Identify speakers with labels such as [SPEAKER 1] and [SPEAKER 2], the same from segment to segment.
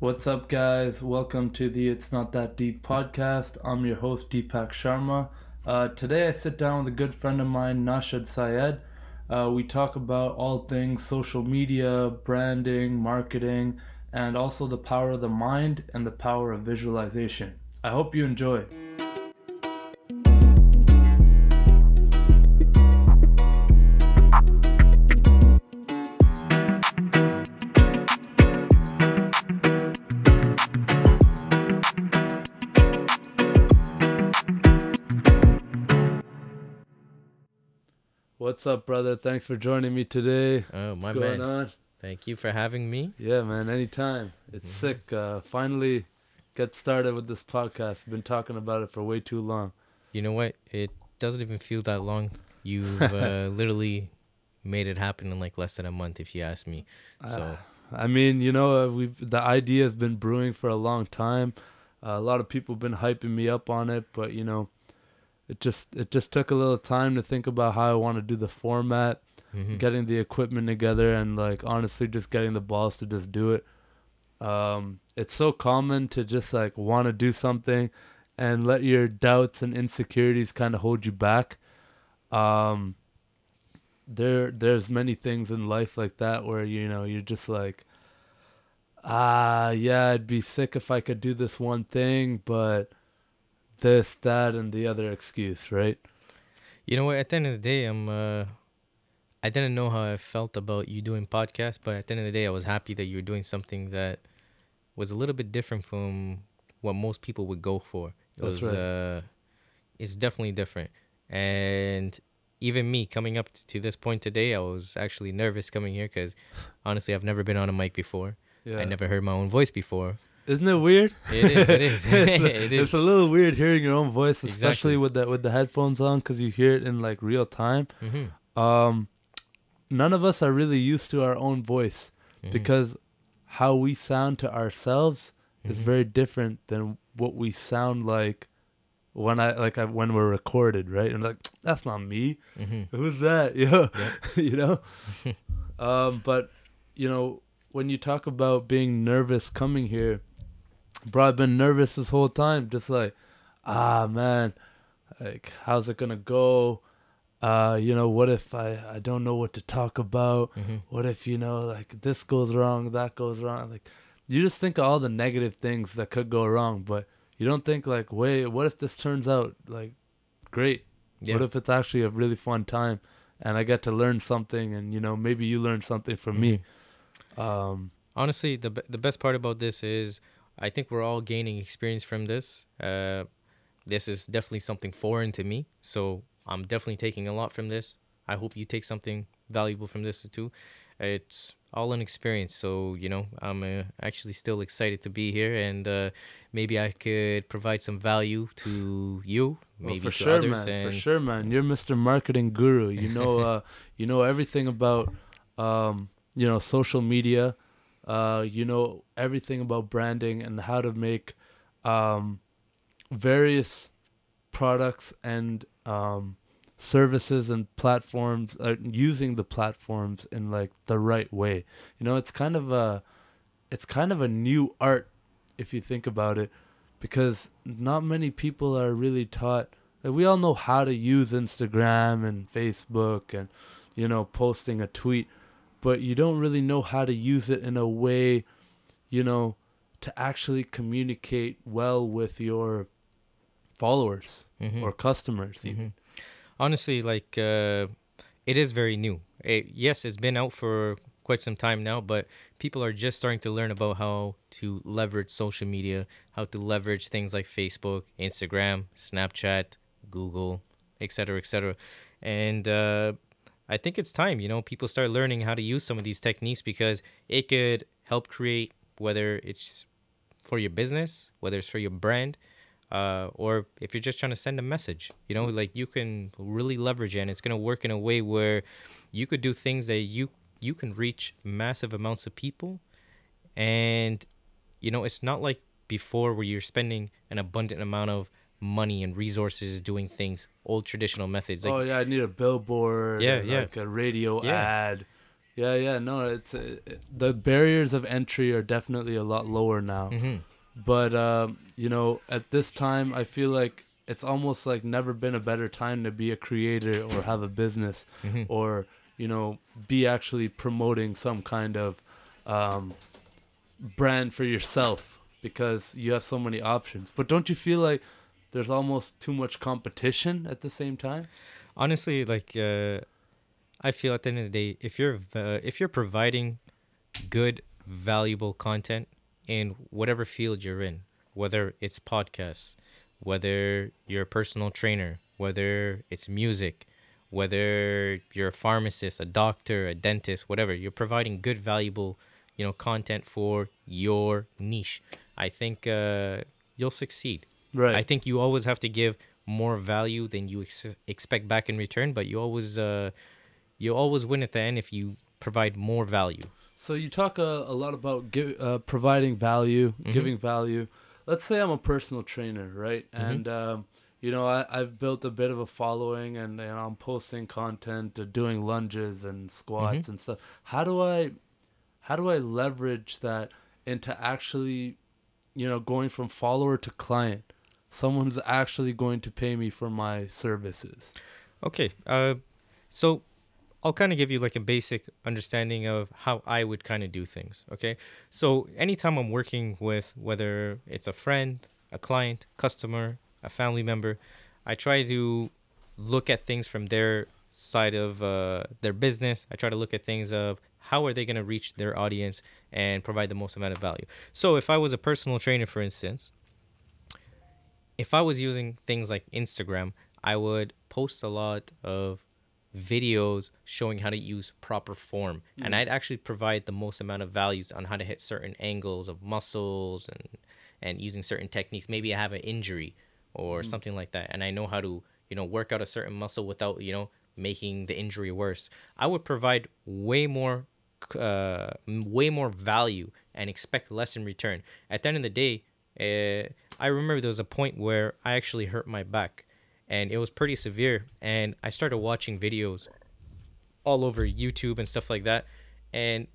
[SPEAKER 1] What's up, guys? Welcome to the It's Not That Deep podcast. I'm your host, Deepak Sharma. Uh, today, I sit down with a good friend of mine, Nashad Syed. Uh, we talk about all things social media, branding, marketing, and also the power of the mind and the power of visualization. I hope you enjoy. What's up, brother? Thanks for joining me today.
[SPEAKER 2] Oh, my
[SPEAKER 1] What's going
[SPEAKER 2] man.
[SPEAKER 1] on?
[SPEAKER 2] Thank you for having me.
[SPEAKER 1] Yeah, man, anytime. It's
[SPEAKER 2] Mhm.
[SPEAKER 1] sick. Uh, finally get started with this podcast. Been talking about it for way too long.
[SPEAKER 2] You know what? It doesn't even feel that long. You've uh, literally made it happen in like less than a month, if you ask me. So,
[SPEAKER 1] Uh, I mean, you know, uh, we've the idea has been brewing for a long time. Uh, a lot of people have been hyping me up on it, but you know, it just it just took a little time to think about how I want to do the format,
[SPEAKER 2] mhm.
[SPEAKER 1] getting the equipment together, and like honestly, just getting the balls to just do it. Um, it's so common to just like want to do something and let your doubts and insecurities kind of hold you back. Um, there, there's many things in life like that where you know you're just like, ah, yeah, I'd be sick if I could do this one thing, but this, that, and the other excuse, right?
[SPEAKER 2] you know what? At the end of the day, I'm. Uh, I didn't know how I felt about you doing podcasts, but at the end of the day, I was happy that you were doing something that was a little bit different from what most people would go for. It
[SPEAKER 1] That's
[SPEAKER 2] was.
[SPEAKER 1] right.
[SPEAKER 2] Uh, it's definitely different, and even me coming up to this point today, I was actually nervous coming here because honestly, I've never been on a mic before.
[SPEAKER 1] Yeah.
[SPEAKER 2] I never heard my own voice before.
[SPEAKER 1] Isn't it weird?
[SPEAKER 2] It is. It is.
[SPEAKER 1] it's, a, it's a little weird hearing your own voice, especially
[SPEAKER 2] Exactly.
[SPEAKER 1] with the with the headphones on, because you hear it in like real time.
[SPEAKER 2] hmm
[SPEAKER 1] Um, none of us are really used to our own voice
[SPEAKER 2] Mm-hmm.
[SPEAKER 1] because how we sound to ourselves is
[SPEAKER 2] Mhm.
[SPEAKER 1] very different than what we sound like when I like I, when we're recorded, right? And like that's not me.
[SPEAKER 2] hmm
[SPEAKER 1] Who's that? Yeah,
[SPEAKER 2] Yep.
[SPEAKER 1] you know. um, but you know when you talk about being nervous coming here, bro, I've been nervous this whole time. Just like, ah, man, like how's it gonna go? Uh, you know, what if I I don't know what to talk about?
[SPEAKER 2] hmm
[SPEAKER 1] What if you know like this goes wrong, that goes wrong? Like you just think of all the negative things that could go wrong, but you don't think like, wait, what if this turns out like great?
[SPEAKER 2] Yeah.
[SPEAKER 1] What if it's actually a really fun time and I get to learn something and you know maybe you learn something from me. Um
[SPEAKER 2] honestly the the best part about this is I think we're all gaining experience from this. Uh, this is definitely something foreign to me, so I'm definitely taking a lot from this. I hope you take something valuable from this too. It's all an experience, so you know I'm uh, actually still excited to be here, and uh, maybe I could provide some value to you, maybe
[SPEAKER 1] well,
[SPEAKER 2] for
[SPEAKER 1] sure,
[SPEAKER 2] others.
[SPEAKER 1] man.
[SPEAKER 2] and
[SPEAKER 1] For sure, man. You're Mr. Marketing Guru. You know uh you know everything about um you know social media. Uh you know everything about branding and how to make um various products and um services and platforms uh, using the platforms in like the right way. You know it's kind of a it's kind of a new art if you think about it because not many people are really taught like we all know how to use instagram and facebook and you know posting a tweet but you don't really know how to use it in a way you know to actually communicate well with your followers
[SPEAKER 2] Mhm.
[SPEAKER 1] or customers even.
[SPEAKER 2] Mhm. Honestly, like uh, it is very new. It, yes, it's been out for quite some time now, but people are just starting to learn about how to leverage social media, how to leverage things like Facebook, Instagram, Snapchat, Google, etc., etc. And uh, I think it's time, you know, people start learning how to use some of these techniques because it could help create whether it's for your business, whether it's for your brand, uh, or if you're just trying to send a message, you know, like you can really leverage it, and it's gonna work in a way where you could do things that you you can reach massive amounts of people, and you know, it's not like before where you're spending an abundant amount of money and resources doing things old traditional methods. Like
[SPEAKER 1] oh yeah, I need a billboard.
[SPEAKER 2] Yeah, yeah.
[SPEAKER 1] like a radio
[SPEAKER 2] Yeah.
[SPEAKER 1] ad. Yeah, yeah, no, it's uh, the barriers of entry are definitely a lot lower now.
[SPEAKER 2] Mm-hmm.
[SPEAKER 1] But um, you know, at this time, I feel like it's almost like never been a better time to be a creator or have a business
[SPEAKER 2] Mm-hmm.
[SPEAKER 1] or you know be actually promoting some kind of um, brand for yourself because you have so many options. But don't you feel like there's almost too much competition at the same time?
[SPEAKER 2] honestly like uh i feel at the end of the day if you're uh, if you're providing good valuable content in whatever field you're in whether it's podcasts whether you're a personal trainer whether it's music whether you're a pharmacist a doctor a dentist whatever you're providing good valuable you know content for your niche i think uh you'll succeed
[SPEAKER 1] Right.
[SPEAKER 2] I think you always have to give more value than you ex- expect back in return, but you always uh, you always win at the end if you provide more value.
[SPEAKER 1] So you talk a, a lot about gi- uh, providing value,
[SPEAKER 2] Mhm.
[SPEAKER 1] giving value. Let's say I'm a personal trainer, right?
[SPEAKER 2] Mhm.
[SPEAKER 1] And um, you know, I, I've built a bit of a following, and, and I'm posting content, uh, doing lunges and squats
[SPEAKER 2] Mhm.
[SPEAKER 1] and stuff. How do I, how do I leverage that into actually, you know, going from follower to client? Someone's actually going to pay me for my services.
[SPEAKER 2] Okay, uh, so I'll kind of give you like a basic understanding of how I would kind of do things. Okay, so anytime I'm working with whether it's a friend, a client, customer, a family member, I try to look at things from their side of uh, their business. I try to look at things of how are they going to reach their audience and provide the most amount of value. So if I was a personal trainer, for instance, if I was using things like Instagram, I would post a lot of videos showing how to use proper form. And I'd actually provide the most amount of values on how to hit certain angles of muscles and and using certain techniques. Maybe I have an injury or something like that and I know how to you know work out a certain muscle without you know making the injury worse. I would provide way more uh, way more value and expect less in return. At the end of the day uh, I remember there was a point where I actually hurt my back and it was pretty severe and I started watching videos all over YouTube and stuff like that and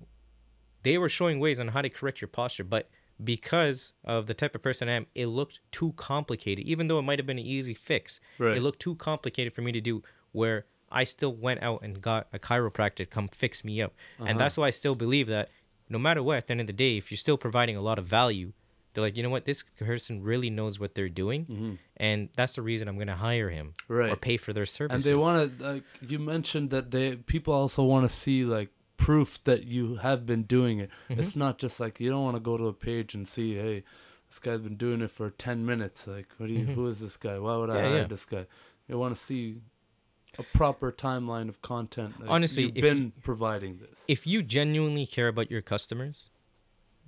[SPEAKER 2] they were showing ways on how to correct your posture but because of the type of person I am it looked too complicated even though it might have been an easy fix
[SPEAKER 1] Right.
[SPEAKER 2] it looked too complicated for me to do where I still went out and got a chiropractor to come fix me up
[SPEAKER 1] Uh-huh.
[SPEAKER 2] and that's why I still believe that no matter what at the end of the day if you're still providing a lot of value they're like you know what this person really knows what they're doing and that's the reason i'm going to hire him right. or
[SPEAKER 1] Mm-hmm.
[SPEAKER 2] Pay for their services.
[SPEAKER 1] and they want to like you mentioned that they people also want to see like proof that you have been doing it
[SPEAKER 2] Mm-hmm.
[SPEAKER 1] it's not just like you don't want to go to a page and see hey this guy's been doing it for 10 minutes like what do you who is this guy why would i
[SPEAKER 2] Mm-hmm. Yeah,
[SPEAKER 1] hire
[SPEAKER 2] yeah.
[SPEAKER 1] this guy you want to see a proper timeline of content like,
[SPEAKER 2] Honestly,
[SPEAKER 1] you've
[SPEAKER 2] if
[SPEAKER 1] been providing this
[SPEAKER 2] if you genuinely care about your customers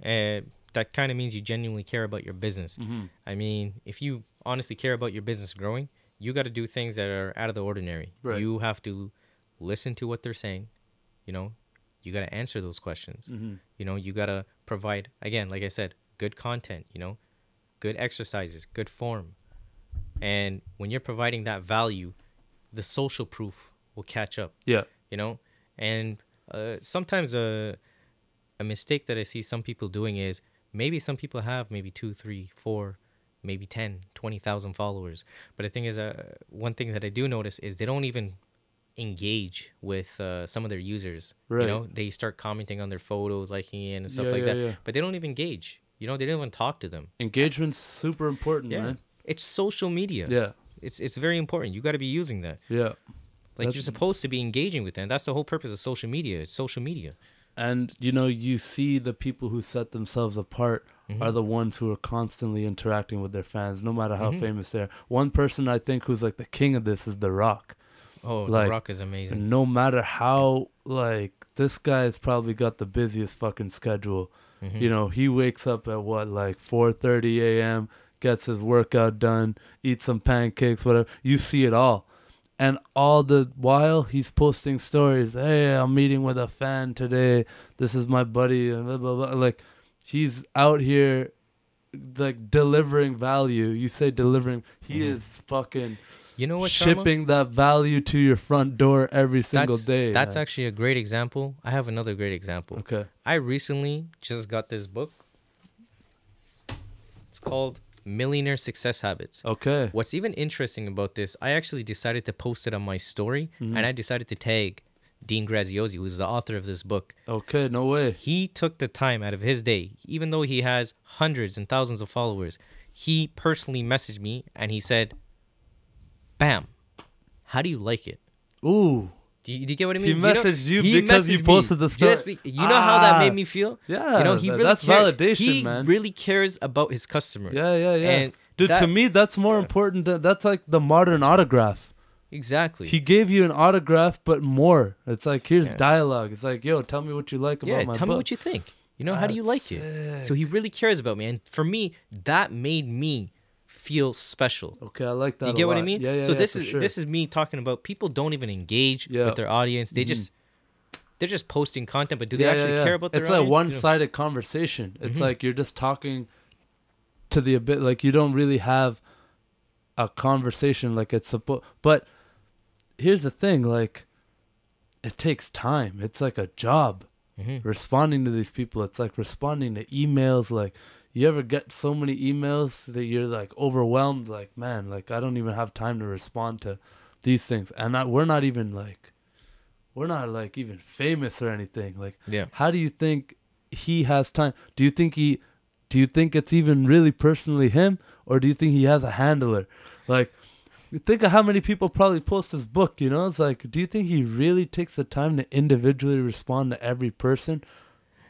[SPEAKER 2] uh, that kind of means you genuinely care about your business.
[SPEAKER 1] Mm-hmm.
[SPEAKER 2] i mean if you honestly care about your business growing you got to do things that are out of the ordinary.
[SPEAKER 1] Right.
[SPEAKER 2] you have to listen to what they're saying you know? You got to answer those questions.
[SPEAKER 1] Mm-hmm.
[SPEAKER 2] you know you got to provide again like i said good content you know? Good exercises good form. And when you're providing that value the social proof will catch up
[SPEAKER 1] yeah.
[SPEAKER 2] you know? And uh, sometimes a a mistake that i see some people doing is maybe some people have maybe two three four maybe 10 20000 followers. But the thing is uh, one thing that i do notice is they don't even engage with uh, some of their users.
[SPEAKER 1] Right.
[SPEAKER 2] you know they start commenting on their photos liking it and stuff
[SPEAKER 1] Yeah,
[SPEAKER 2] like
[SPEAKER 1] yeah,
[SPEAKER 2] that.
[SPEAKER 1] yeah.
[SPEAKER 2] but they don't even engage. You know they don't even talk to them.
[SPEAKER 1] Engagement's super important
[SPEAKER 2] yeah.
[SPEAKER 1] man.
[SPEAKER 2] It's social media.
[SPEAKER 1] Yeah.
[SPEAKER 2] It's it's very important. You got to be using that.
[SPEAKER 1] Yeah.
[SPEAKER 2] Like
[SPEAKER 1] That's-
[SPEAKER 2] you're supposed to be engaging with them. That's the whole purpose of social media. It's social media
[SPEAKER 1] and you know you see the people who set themselves apart
[SPEAKER 2] Mm-hmm.
[SPEAKER 1] are the ones who are constantly interacting with their fans no matter how
[SPEAKER 2] Mhm.
[SPEAKER 1] famous they are one person i think who's like the king of this is the rock
[SPEAKER 2] Oh,
[SPEAKER 1] Like,
[SPEAKER 2] The Rock is amazing.
[SPEAKER 1] no matter how like this guy's probably got the busiest fucking schedule
[SPEAKER 2] Mhm.
[SPEAKER 1] you know he wakes up at what like 4:30 a.m. gets his workout done eats some pancakes whatever you see it all and all the while he's posting stories hey i'm meeting with a fan today this is my buddy and blah, blah, blah. like he's out here like delivering value you say delivering he
[SPEAKER 2] Mhm.
[SPEAKER 1] is fucking
[SPEAKER 2] You know what, Sharma?
[SPEAKER 1] shipping that value to your front door every single
[SPEAKER 2] that's,
[SPEAKER 1] day.
[SPEAKER 2] That's
[SPEAKER 1] man.
[SPEAKER 2] actually a great example. I have another great example.
[SPEAKER 1] okay.
[SPEAKER 2] I recently just got this book. It's called Millionaire Success Habits.
[SPEAKER 1] Okay.
[SPEAKER 2] What's even interesting about this, I actually decided to post it on my story
[SPEAKER 1] Mhm.
[SPEAKER 2] and I decided to tag Dean Graziosi, who's the author of this book.
[SPEAKER 1] Okay. No way.
[SPEAKER 2] He took the time out of his day, even though he has hundreds and thousands of followers. He personally messaged me and he said, Bam, how do you like it?
[SPEAKER 1] Ooh.
[SPEAKER 2] Do you, do you get what I
[SPEAKER 1] He
[SPEAKER 2] mean? You know-
[SPEAKER 1] messaged you because you
[SPEAKER 2] messaged me
[SPEAKER 1] posted the
[SPEAKER 2] just be- you know how that
[SPEAKER 1] Ah.
[SPEAKER 2] made me feel?
[SPEAKER 1] Yeah.
[SPEAKER 2] you know, he really
[SPEAKER 1] that's
[SPEAKER 2] cares.
[SPEAKER 1] validation,
[SPEAKER 2] he
[SPEAKER 1] man.
[SPEAKER 2] really cares about his customers.
[SPEAKER 1] yeah, yeah, yeah.
[SPEAKER 2] And
[SPEAKER 1] Dude, to me, that's more
[SPEAKER 2] yeah.
[SPEAKER 1] important. Than, that's like the modern autograph.
[SPEAKER 2] Exactly.
[SPEAKER 1] He gave you an autograph, but more. It's like here's
[SPEAKER 2] Yeah.
[SPEAKER 1] dialogue. It's like, yo, tell me what you like about
[SPEAKER 2] yeah,
[SPEAKER 1] my
[SPEAKER 2] tell me what you think. You know, how do you like
[SPEAKER 1] That's
[SPEAKER 2] it? So he really cares about me, and for me, that made me feel special.
[SPEAKER 1] Okay, I like that.
[SPEAKER 2] Do you get what I mean?
[SPEAKER 1] Yeah, yeah.
[SPEAKER 2] so
[SPEAKER 1] yeah,
[SPEAKER 2] this is
[SPEAKER 1] sure.
[SPEAKER 2] this is me talking about people don't even engage
[SPEAKER 1] Yeah.
[SPEAKER 2] with their audience. They
[SPEAKER 1] Mhm.
[SPEAKER 2] just they're just posting content, but do they
[SPEAKER 1] Yeah,
[SPEAKER 2] actually care about their
[SPEAKER 1] It's like
[SPEAKER 2] audience? You
[SPEAKER 1] one-sided conversation. It's
[SPEAKER 2] Mhm.
[SPEAKER 1] like you're just talking to the a bit like you don't really have a conversation like it's supposed. But here's the thing, like it takes time. It's like a job
[SPEAKER 2] Mhm.
[SPEAKER 1] responding to these people. It's like responding to emails. Like you ever get so many emails that you're like overwhelmed. Like man, like I don't even have time to respond to these things. And I, we're not even like we're not like even famous or anything. Like
[SPEAKER 2] Yeah.
[SPEAKER 1] how do you think he has time? Do you think he do you think it's even really personally him or do you think he has a handler? Like you think of how many people probably post his book, you know? It's like do you think he really takes the time to individually respond to every person?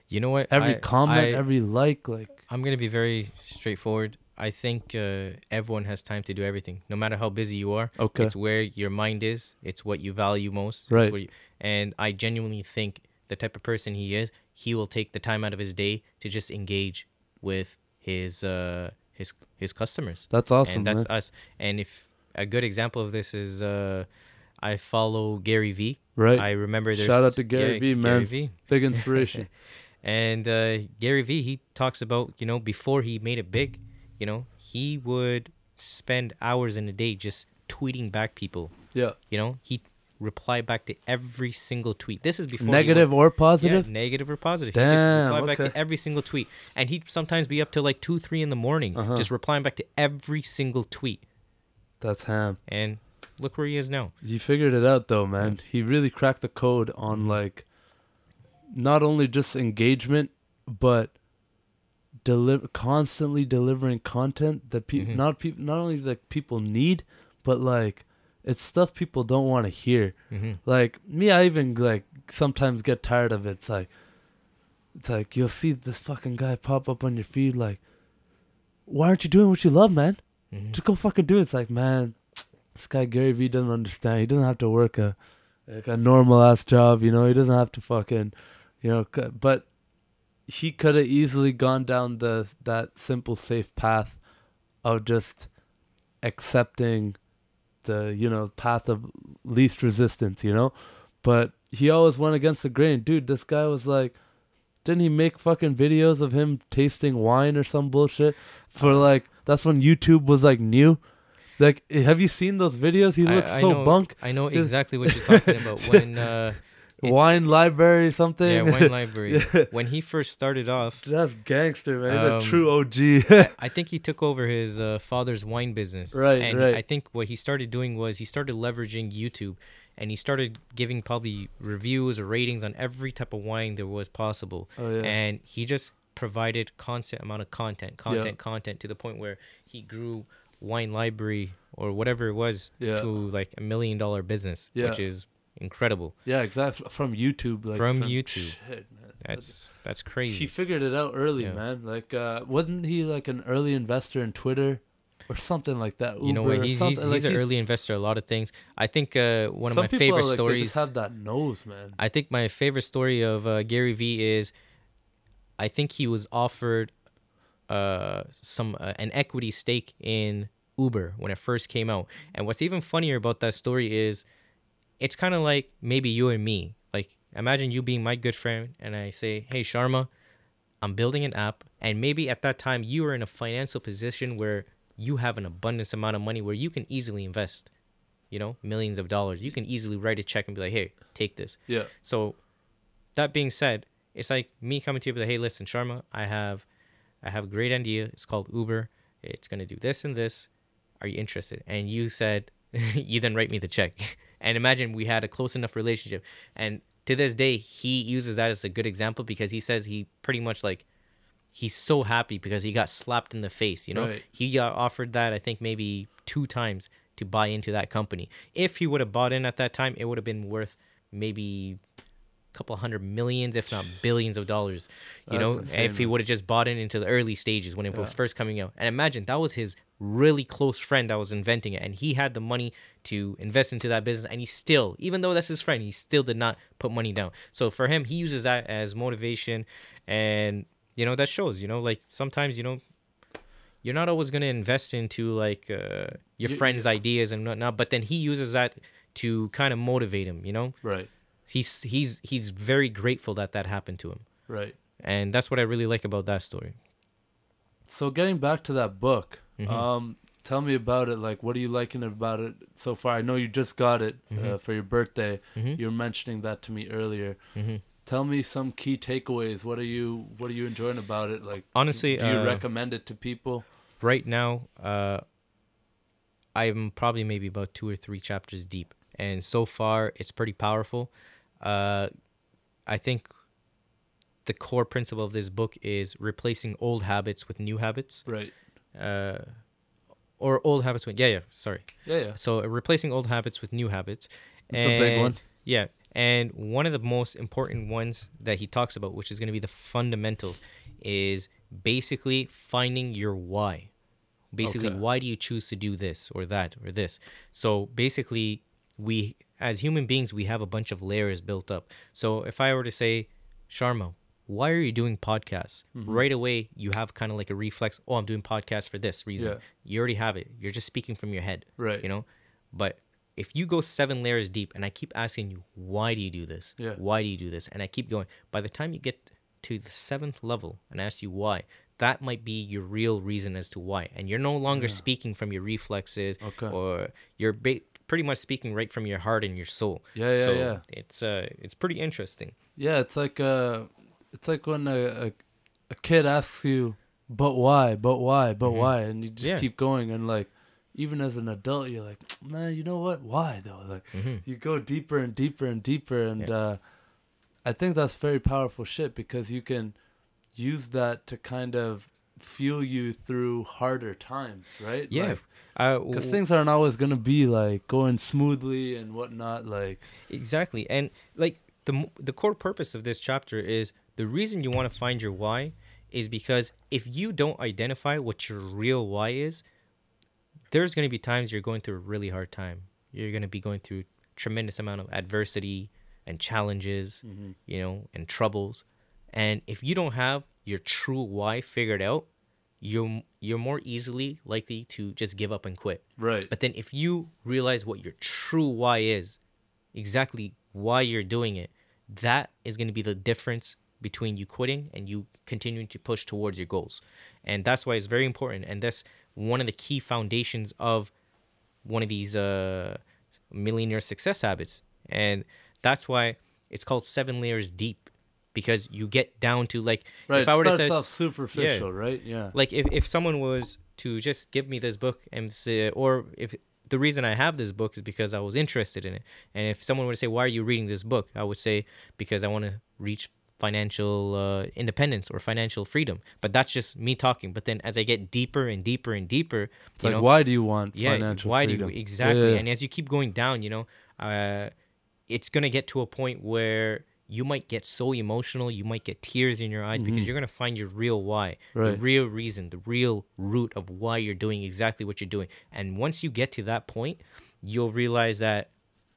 [SPEAKER 2] You know what?
[SPEAKER 1] Every
[SPEAKER 2] I-
[SPEAKER 1] comment,
[SPEAKER 2] I-
[SPEAKER 1] every like like
[SPEAKER 2] I'm gonna be very straightforward. I think uh, everyone has time to do everything, no matter how busy you are.
[SPEAKER 1] okay.
[SPEAKER 2] It's where your mind is. It's what you value most.
[SPEAKER 1] Right.
[SPEAKER 2] you- and I genuinely think the type of person he is, he will take the time out of his day to just engage with his uh, his his customers.
[SPEAKER 1] That's awesome,
[SPEAKER 2] and that's
[SPEAKER 1] man.
[SPEAKER 2] us. And if a good example of this is, uh, I follow Gary Vee.
[SPEAKER 1] Right.
[SPEAKER 2] I remember there's
[SPEAKER 1] Shout out to Gary
[SPEAKER 2] yeah,
[SPEAKER 1] Vee,
[SPEAKER 2] Gary
[SPEAKER 1] man.
[SPEAKER 2] Vee.
[SPEAKER 1] Big inspiration.
[SPEAKER 2] And uh, Gary Vee, he talks about, you know, before he made it big, you know, he would spend hours in a day just tweeting back people.
[SPEAKER 1] yeah.
[SPEAKER 2] You know, he reply back to every single tweet. This is before
[SPEAKER 1] Negative
[SPEAKER 2] went-
[SPEAKER 1] or
[SPEAKER 2] yeah,
[SPEAKER 1] positive?
[SPEAKER 2] negative or positive.
[SPEAKER 1] Damn,
[SPEAKER 2] he just reply back to every single tweet, and he'd sometimes be up to like two, three in the morning,
[SPEAKER 1] Uh-huh.
[SPEAKER 2] just replying back to every single tweet.
[SPEAKER 1] That's ham.
[SPEAKER 2] And look where he is now.
[SPEAKER 1] He figured it out though, man. He really cracked the code on like not only just engagement, but deliver constantly delivering content that people
[SPEAKER 2] Mhm.
[SPEAKER 1] not people not only like people need, but like it's stuff people don't want to hear.
[SPEAKER 2] hmm
[SPEAKER 1] Like me, I even like sometimes get tired of it. It's like it's like you'll see this fucking guy pop up on your feed like why aren't you doing what you love, man?
[SPEAKER 2] hmm
[SPEAKER 1] just go fucking do it. It's like, man, this guy Gary Vee doesn't understand. He doesn't have to work a like a normal ass job, you know. He doesn't have to fucking, you know. But she could have easily gone down the that simple, safe path of just accepting the you know path of least resistance, you know. But he always went against the grain, dude. This guy was like. Didn't he make fucking videos of him tasting wine or some bullshit? For like, that's when YouTube was like new. Like, have you seen those videos? He
[SPEAKER 2] I-
[SPEAKER 1] looks
[SPEAKER 2] I
[SPEAKER 1] so
[SPEAKER 2] know-
[SPEAKER 1] bunk.
[SPEAKER 2] I know exactly what you're talking about. When uh,
[SPEAKER 1] Wine library something.
[SPEAKER 2] yeah, wine library.
[SPEAKER 1] Yeah.
[SPEAKER 2] When he first started off,
[SPEAKER 1] That's gangster, man. He's
[SPEAKER 2] Um,
[SPEAKER 1] a true OG.
[SPEAKER 2] I, think he took over his uh, father's wine business.
[SPEAKER 1] Right,
[SPEAKER 2] and
[SPEAKER 1] right.
[SPEAKER 2] I think what he started doing was he started leveraging YouTube, and he started giving probably reviews or ratings on every type of wine there was possible.
[SPEAKER 1] oh yeah.
[SPEAKER 2] And he just provided constant amount of content, content, content to the point where he grew wine library or whatever it was
[SPEAKER 1] Yeah.
[SPEAKER 2] to like a million dollar business,
[SPEAKER 1] Yeah.
[SPEAKER 2] which is incredible.
[SPEAKER 1] yeah, exactly. From YouTube. Like,
[SPEAKER 2] From YouTube.
[SPEAKER 1] Shit, man.
[SPEAKER 2] That's that's
[SPEAKER 1] He
[SPEAKER 2] crazy.
[SPEAKER 1] figured it out early,
[SPEAKER 2] Yeah.
[SPEAKER 1] man. Like, uh, wasn't he like an early investor in Twitter or something like that?
[SPEAKER 2] you know what? He's, he's, he's
[SPEAKER 1] like,
[SPEAKER 2] an early investor. A lot of things. I think uh, one of my favorite
[SPEAKER 1] like, They
[SPEAKER 2] stories.
[SPEAKER 1] have that nose, man.
[SPEAKER 2] I think my favorite story of uh, Gary Vee is, I think he was offered, uh, some uh, an equity stake in Uber when it first came out. And what's even funnier about that story is, it's kind of like maybe you and me. Like imagine you being my good friend, and I say, "Hey, Sharma, I'm building an app," and maybe at that time you are in a financial position where you have an abundance amount of money where you can easily invest you know, millions of dollars. You can easily write a check and be like, hey, take this.
[SPEAKER 1] Yeah.
[SPEAKER 2] So that being said, it's like me coming to you be like, hey, listen, Sharma, I have I have a great idea. It's called Uber. It's gonna do this and this. Are you interested? And you said you then write me the check. and imagine we had a close enough relationship. And to this day, he uses that as a good example because he says he pretty much like he's so happy because he got slapped in the face. You know,
[SPEAKER 1] Right.
[SPEAKER 2] he got offered that I think maybe two times to buy into that company. If he would have bought in at that time, it would have been worth maybe a couple hundred millions, if not billions of dollars. You know,
[SPEAKER 1] insane,
[SPEAKER 2] if he would have just bought in into the early stages when it was first coming out. And imagine that was his really close friend that was inventing it, and he had the money to invest into that business, and he still, even though that's his friend, he still did not put money down. So for him, he uses that as motivation, and you know that shows. You know, like sometimes you know. You're not always gonna invest into like uh, your
[SPEAKER 1] You-
[SPEAKER 2] friend's ideas and whatnot, but then he uses that to kind of motivate him. You know,
[SPEAKER 1] Right.
[SPEAKER 2] he's he's he's very grateful that that happened to him,
[SPEAKER 1] Right.
[SPEAKER 2] and that's what I really like about that story.
[SPEAKER 1] So getting back to that book,
[SPEAKER 2] Mhm.
[SPEAKER 1] um, tell me about it. Like, what are you liking about it so far? I know you just got it uh,
[SPEAKER 2] Mhm.
[SPEAKER 1] for your birthday.
[SPEAKER 2] Mhm.
[SPEAKER 1] You were mentioning that to me earlier.
[SPEAKER 2] hmm
[SPEAKER 1] Tell me some key takeaways. What are you What are you enjoying about it? Like,
[SPEAKER 2] Honestly,
[SPEAKER 1] do you
[SPEAKER 2] uh,
[SPEAKER 1] recommend it to people?
[SPEAKER 2] right now, uh, I'm probably maybe about two or three chapters deep, and so far it's pretty powerful. Uh, I think the core principle of this book is replacing old habits with new habits,
[SPEAKER 1] Right.
[SPEAKER 2] Uh, or old habits with yeah yeah sorry.
[SPEAKER 1] Yeah. Yeah.
[SPEAKER 2] So replacing old habits with new habits.
[SPEAKER 1] It's a big one.
[SPEAKER 2] Yeah. And one of the most important ones that he talks about, which is going to be the fundamentals, is basically finding your why. Basically,
[SPEAKER 1] Okay.
[SPEAKER 2] why do you choose to do this or that or this? So basically, we as human beings, we have a bunch of layers built up. So if I were to say, Sharma, why are you doing podcasts?
[SPEAKER 1] Mm-hmm.
[SPEAKER 2] Right away, you have kind of like a reflex. Oh, I'm doing podcasts for this reason.
[SPEAKER 1] Yeah.
[SPEAKER 2] You already have it. You're just speaking from your head
[SPEAKER 1] Right.
[SPEAKER 2] you know but if you go seven layers deep and i keep asking you why do you do this
[SPEAKER 1] Yeah.
[SPEAKER 2] why do you do this and i keep going by the time you get to the seventh level and ask you why that might be your real reason as to why and you're no longer
[SPEAKER 1] Yeah.
[SPEAKER 2] speaking from your reflexes
[SPEAKER 1] Okay.
[SPEAKER 2] or you're ba- pretty much speaking right from your heart and your soul
[SPEAKER 1] Yeah, yeah,
[SPEAKER 2] so
[SPEAKER 1] yeah.
[SPEAKER 2] it's uh it's pretty interesting
[SPEAKER 1] Yeah, it's like uh it's like when a, a a kid asks you, "But why? But why? But
[SPEAKER 2] Mhm.
[SPEAKER 1] why?" and you just
[SPEAKER 2] Yeah.
[SPEAKER 1] keep going and like even as an adult, you're like, "Man, you know what? Why though?" Like
[SPEAKER 2] hmm
[SPEAKER 1] you go deeper and deeper and deeper and
[SPEAKER 2] Yeah.
[SPEAKER 1] uh I think that's very powerful shit because you can use that to kind of fuel you through harder times, right?
[SPEAKER 2] yeah
[SPEAKER 1] Because
[SPEAKER 2] w-
[SPEAKER 1] things aren't always gonna be like going smoothly and whatnot. Like,
[SPEAKER 2] Exactly. And like the the core purpose of this chapter is the reason you want to find your why is because if you don't identify what your real why is, there's going to be times you're going through a really hard time. You're going to be going through tremendous amount of adversity and challenges, mm-hmm. you know, and troubles. And if you don't have your true why figured out, you're you're more easily likely to just give up and quit.
[SPEAKER 1] right?
[SPEAKER 2] But then if you realize what your true why is, exactly why you're doing it, that is going to be the difference between you quitting and you continuing to push towards your goals. And that's why it's very important. And that's one of the key foundations of one of these uh, millionaire success habits. And that's why it's called seven layers deep because you get down to like,
[SPEAKER 1] right.
[SPEAKER 2] if I were to say,
[SPEAKER 1] off superficial, right? Yeah.
[SPEAKER 2] like if, if someone was to just give me this book and say or if the reason i have this book is because i was interested in it and if someone were to say why are you reading this book i would say because i want to reach financial uh, independence or financial freedom but that's just me talking but then as i get deeper and deeper and deeper
[SPEAKER 1] It's
[SPEAKER 2] you
[SPEAKER 1] like,
[SPEAKER 2] know
[SPEAKER 1] why do you want
[SPEAKER 2] yeah
[SPEAKER 1] financial
[SPEAKER 2] why
[SPEAKER 1] freedom?
[SPEAKER 2] do you exactly
[SPEAKER 1] Yeah.
[SPEAKER 2] and as you keep going down you know uh it's gonna get to a point where you might get so emotional you might get tears in your eyes because you're gonna find your real why the
[SPEAKER 1] Mm-hmm.
[SPEAKER 2] Real reason the real root of why you're doing exactly what you're doing and once you get to that point you'll realize that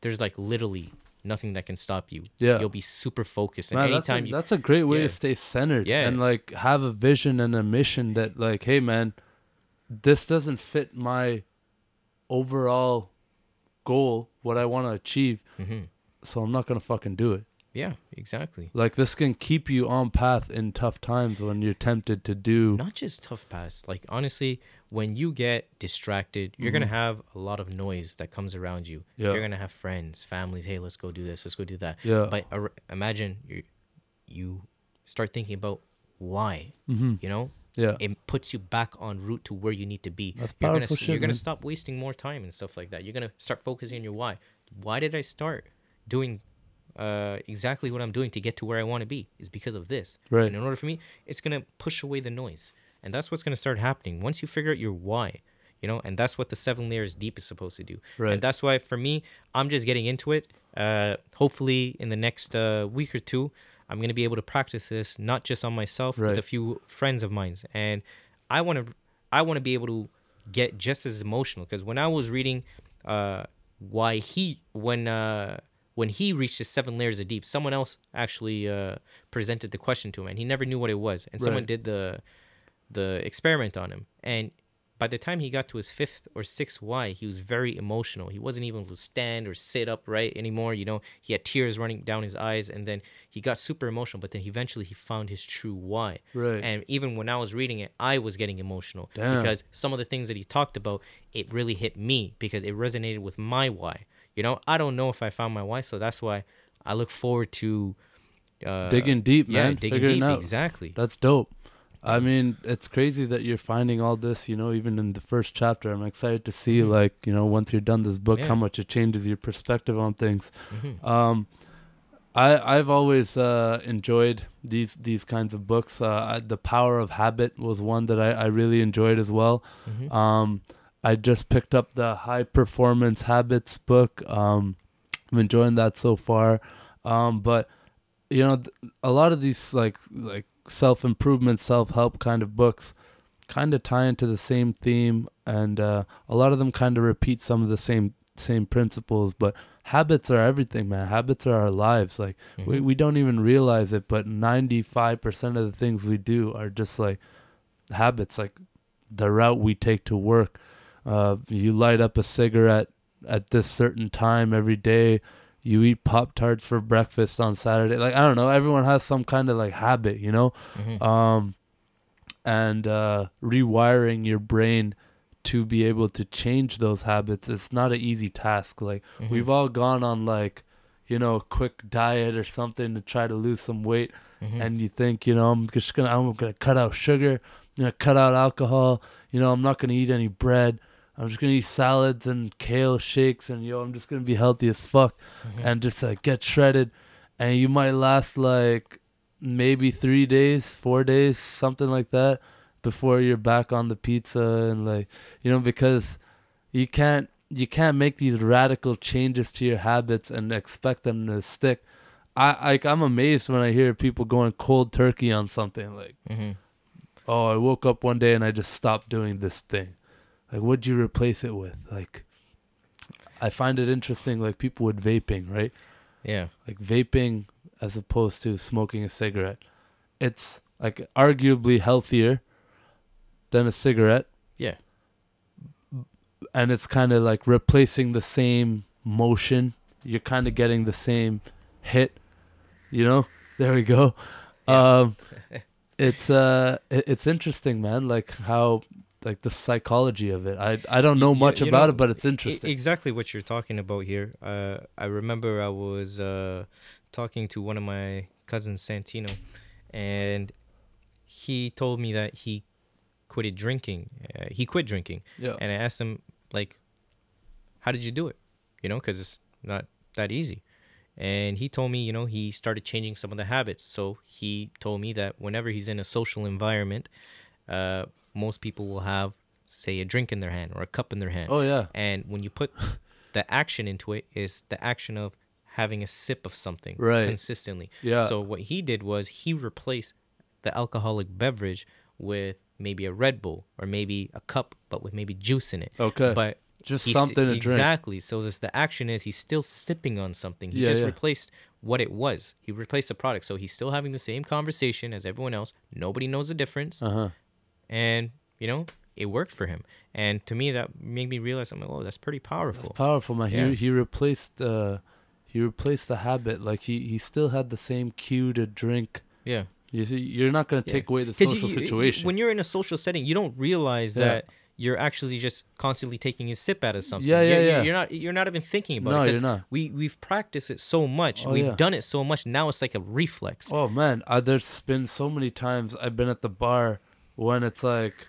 [SPEAKER 2] there's like literally nothing that can stop you
[SPEAKER 1] Yeah.
[SPEAKER 2] you'll be super focused and
[SPEAKER 1] Man, that's,
[SPEAKER 2] anytime
[SPEAKER 1] a,
[SPEAKER 2] you
[SPEAKER 1] that's a great way
[SPEAKER 2] Yeah.
[SPEAKER 1] to stay centered
[SPEAKER 2] Yeah.
[SPEAKER 1] and like have a vision and a mission that like hey man this doesn't fit my overall goal what i want to achieve
[SPEAKER 2] Mhm.
[SPEAKER 1] so i'm not gonna fucking do it
[SPEAKER 2] Yeah, exactly.
[SPEAKER 1] Like this can keep you on path in tough times when you're tempted to do.
[SPEAKER 2] Not just tough pass. Like honestly, when you get distracted, you're gonna
[SPEAKER 1] Mhm.
[SPEAKER 2] have a lot of noise that comes around you.
[SPEAKER 1] Yeah.
[SPEAKER 2] You're gonna have friends, families. Hey, let's go do this. Let's go do that.
[SPEAKER 1] Yeah.
[SPEAKER 2] But imagine you you start thinking about why.
[SPEAKER 1] hmm
[SPEAKER 2] You know,
[SPEAKER 1] Yeah.
[SPEAKER 2] it puts you back on route to where you need to be.
[SPEAKER 1] That's
[SPEAKER 2] you're gonna
[SPEAKER 1] powerful shit,
[SPEAKER 2] you're gonna stop wasting more time and stuff like that. You're gonna start focusing on your why. Why did I start doing uh, exactly what I'm doing to get to where I want to be? Is because of this.
[SPEAKER 1] Right.
[SPEAKER 2] And in order for me, it's gonna push away the noise, and that's what's gonna start happening once you figure out your why. You know, and that's what the seven layers deep is supposed to do.
[SPEAKER 1] Right.
[SPEAKER 2] And that's why for me, I'm just getting into it. Uh, hopefully, in the next uh, week or two, I'm gonna be able to practice this not just on myself,
[SPEAKER 1] Right.
[SPEAKER 2] with a few friends of mine, and I want to, I want to be able to get just as emotional because when I was reading, uh, why he when uh when he reached his seven layers of deep, someone else actually uh presented the question to him, and he never knew what it was, and someone did the the experiment on him, and by the time he got to his fifth or sixth why, he was very emotional. He wasn't even able to stand or sit upright anymore. You know, he had tears running down his eyes, and then he got super emotional. But then eventually he found his true why.
[SPEAKER 1] Right.
[SPEAKER 2] And even when I was reading it, I was getting emotional
[SPEAKER 1] Damn.
[SPEAKER 2] because some of the things that he talked about, it really hit me because it resonated with my why. You know, I don't know if I found my why, so that's why I look forward to uh,
[SPEAKER 1] digging deep,
[SPEAKER 2] yeah,
[SPEAKER 1] man.
[SPEAKER 2] digging
[SPEAKER 1] Figuring
[SPEAKER 2] deep.
[SPEAKER 1] out.
[SPEAKER 2] Exactly.
[SPEAKER 1] That's dope. I mean, it's crazy that you're finding all this, you know, even in the first chapter. I'm excited to see,
[SPEAKER 2] Mhm.
[SPEAKER 1] like, you know, once you're done this book,
[SPEAKER 2] Yeah.
[SPEAKER 1] how much it changes your perspective on things.
[SPEAKER 2] Mhm.
[SPEAKER 1] Um, I I've always uh, enjoyed these these kinds of books. Uh, I, the Power of Habit was one that I, I really enjoyed as well.
[SPEAKER 2] Mhm.
[SPEAKER 1] Um, I just picked up the High Performance Habits book. Um, I'm enjoying that so far. Um, but you know, a lot of these like like self improvement, self help kind of books kind of tie into the same theme, and uh, a lot of them kind of repeat some of the same same principles. But habits are everything, man. Habits are our lives. Like we
[SPEAKER 2] Mhm.
[SPEAKER 1] we don't even realize it, but ninety five percent of the things we do are just like habits, like the route we take to work. Uh, you light up a cigarette at this certain time every day. You eat Pop Tarts for breakfast on Saturday. Like I don't know, everyone has some kind of like habit, you know.
[SPEAKER 2] Mhm.
[SPEAKER 1] Um, and uh, rewiring your brain to be able to change those habits, it's not an easy task. Like
[SPEAKER 2] Mhm.
[SPEAKER 1] we've all gone on like, you know, a quick diet or something to try to lose some weight
[SPEAKER 2] Mhm.
[SPEAKER 1] and you think, you know, I'm just gonna I'm gonna cut out sugar, I'm gonna cut out alcohol, you know, I'm not gonna eat any bread. I'm just gonna eat salads and kale shakes and yo, I'm just gonna be healthy as fuck
[SPEAKER 2] Mhm.
[SPEAKER 1] and just like get shredded and you might last like maybe three days, four days, something like that, before you're back on the pizza and like you know, because you can't you can't make these radical changes to your habits and expect them to stick. I like I'm amazed when I hear people going cold turkey on something like,
[SPEAKER 2] Mhm.
[SPEAKER 1] oh, I woke up one day and I just stopped doing this thing. Like, what'd you replace it with? Like, I find it interesting. Like people with vaping, right?
[SPEAKER 2] Yeah.
[SPEAKER 1] Like vaping as opposed to smoking a cigarette. It's like arguably healthier than a cigarette
[SPEAKER 2] Yeah.
[SPEAKER 1] and it's kind of like replacing the same motion. You're kind of getting the same hit, you know. There we go.
[SPEAKER 2] Yeah.
[SPEAKER 1] Um, it's uh, it, it's interesting, man. Like how, like the psychology of it. I I don't know much
[SPEAKER 2] you
[SPEAKER 1] about
[SPEAKER 2] know,
[SPEAKER 1] it, but it's interesting.
[SPEAKER 2] exactly what you're talking about here. Uh, I remember I was uh, talking to one of my cousins, Santino, and he told me that he quitted drinking. Uh, he quit drinking,
[SPEAKER 1] yeah.
[SPEAKER 2] and I asked him like, "How did you do it?" You know, because it's not that easy. And he told me, you know, he started changing some of the habits. So he told me that whenever he's in a social environment, uh, most people will have, say, a drink in their hand or a cup in their hand.
[SPEAKER 1] Oh yeah.
[SPEAKER 2] And when you put the action into it, is the action of having a sip of something
[SPEAKER 1] Right.
[SPEAKER 2] consistently.
[SPEAKER 1] Yeah.
[SPEAKER 2] So what he did was he replaced the alcoholic beverage with maybe a Red Bull or maybe a cup, but with maybe juice in it.
[SPEAKER 1] Okay.
[SPEAKER 2] But
[SPEAKER 1] Just something to drink.
[SPEAKER 2] exactly. So this the action is he's still sipping on something. He
[SPEAKER 1] Yeah,
[SPEAKER 2] just
[SPEAKER 1] yeah.
[SPEAKER 2] replaced what it was. He replaced the product. So he's still having the same conversation as everyone else. Nobody knows the difference,
[SPEAKER 1] Uh huh.
[SPEAKER 2] And you know it worked for him. And to me, that made me realize I'm like, oh, that's pretty powerful.
[SPEAKER 1] powerful, man.
[SPEAKER 2] Yeah.
[SPEAKER 1] He he replaced uh he replaced the habit. Like he he still had the same cue to drink.
[SPEAKER 2] Yeah.
[SPEAKER 1] You see, you're not gonna
[SPEAKER 2] Yeah.
[SPEAKER 1] take away the social
[SPEAKER 2] you- you-
[SPEAKER 1] situation.
[SPEAKER 2] When you're in a social setting, you don't realize
[SPEAKER 1] Yeah.
[SPEAKER 2] that you're actually just constantly taking a sip out of something.
[SPEAKER 1] Yeah, yeah,
[SPEAKER 2] You're-
[SPEAKER 1] yeah.
[SPEAKER 2] You're not you're not even thinking about
[SPEAKER 1] no,
[SPEAKER 2] it.
[SPEAKER 1] you're
[SPEAKER 2] 'cause
[SPEAKER 1] not.
[SPEAKER 2] We we've practiced it so much.
[SPEAKER 1] Oh,
[SPEAKER 2] we've
[SPEAKER 1] yeah.
[SPEAKER 2] done it so much. Now it's like a reflex.
[SPEAKER 1] Oh man, uh, there's been so many times I've been at the bar when it's like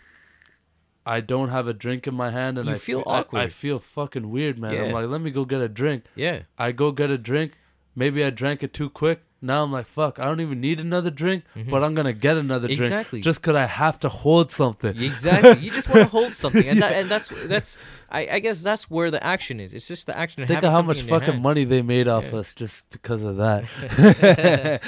[SPEAKER 1] I don't have a drink in my hand and
[SPEAKER 2] You
[SPEAKER 1] I
[SPEAKER 2] feel
[SPEAKER 1] fe- I- I, feel fucking weird, man. I'm like, let me go get a drink.
[SPEAKER 2] Yeah.
[SPEAKER 1] I go get a drink. Maybe I drank it too quick. Now I'm like, fuck, I don't even need another drink, but I'm gonna get another
[SPEAKER 2] Mm-hmm. Exactly.
[SPEAKER 1] drink just 'cause I have to hold something.
[SPEAKER 2] Exactly. You just want to hold something, and that, and that's that's I, I guess that's where the action is. It's just the action. of
[SPEAKER 1] Think of how much fucking money they made off
[SPEAKER 2] Yeah.
[SPEAKER 1] us just because of that.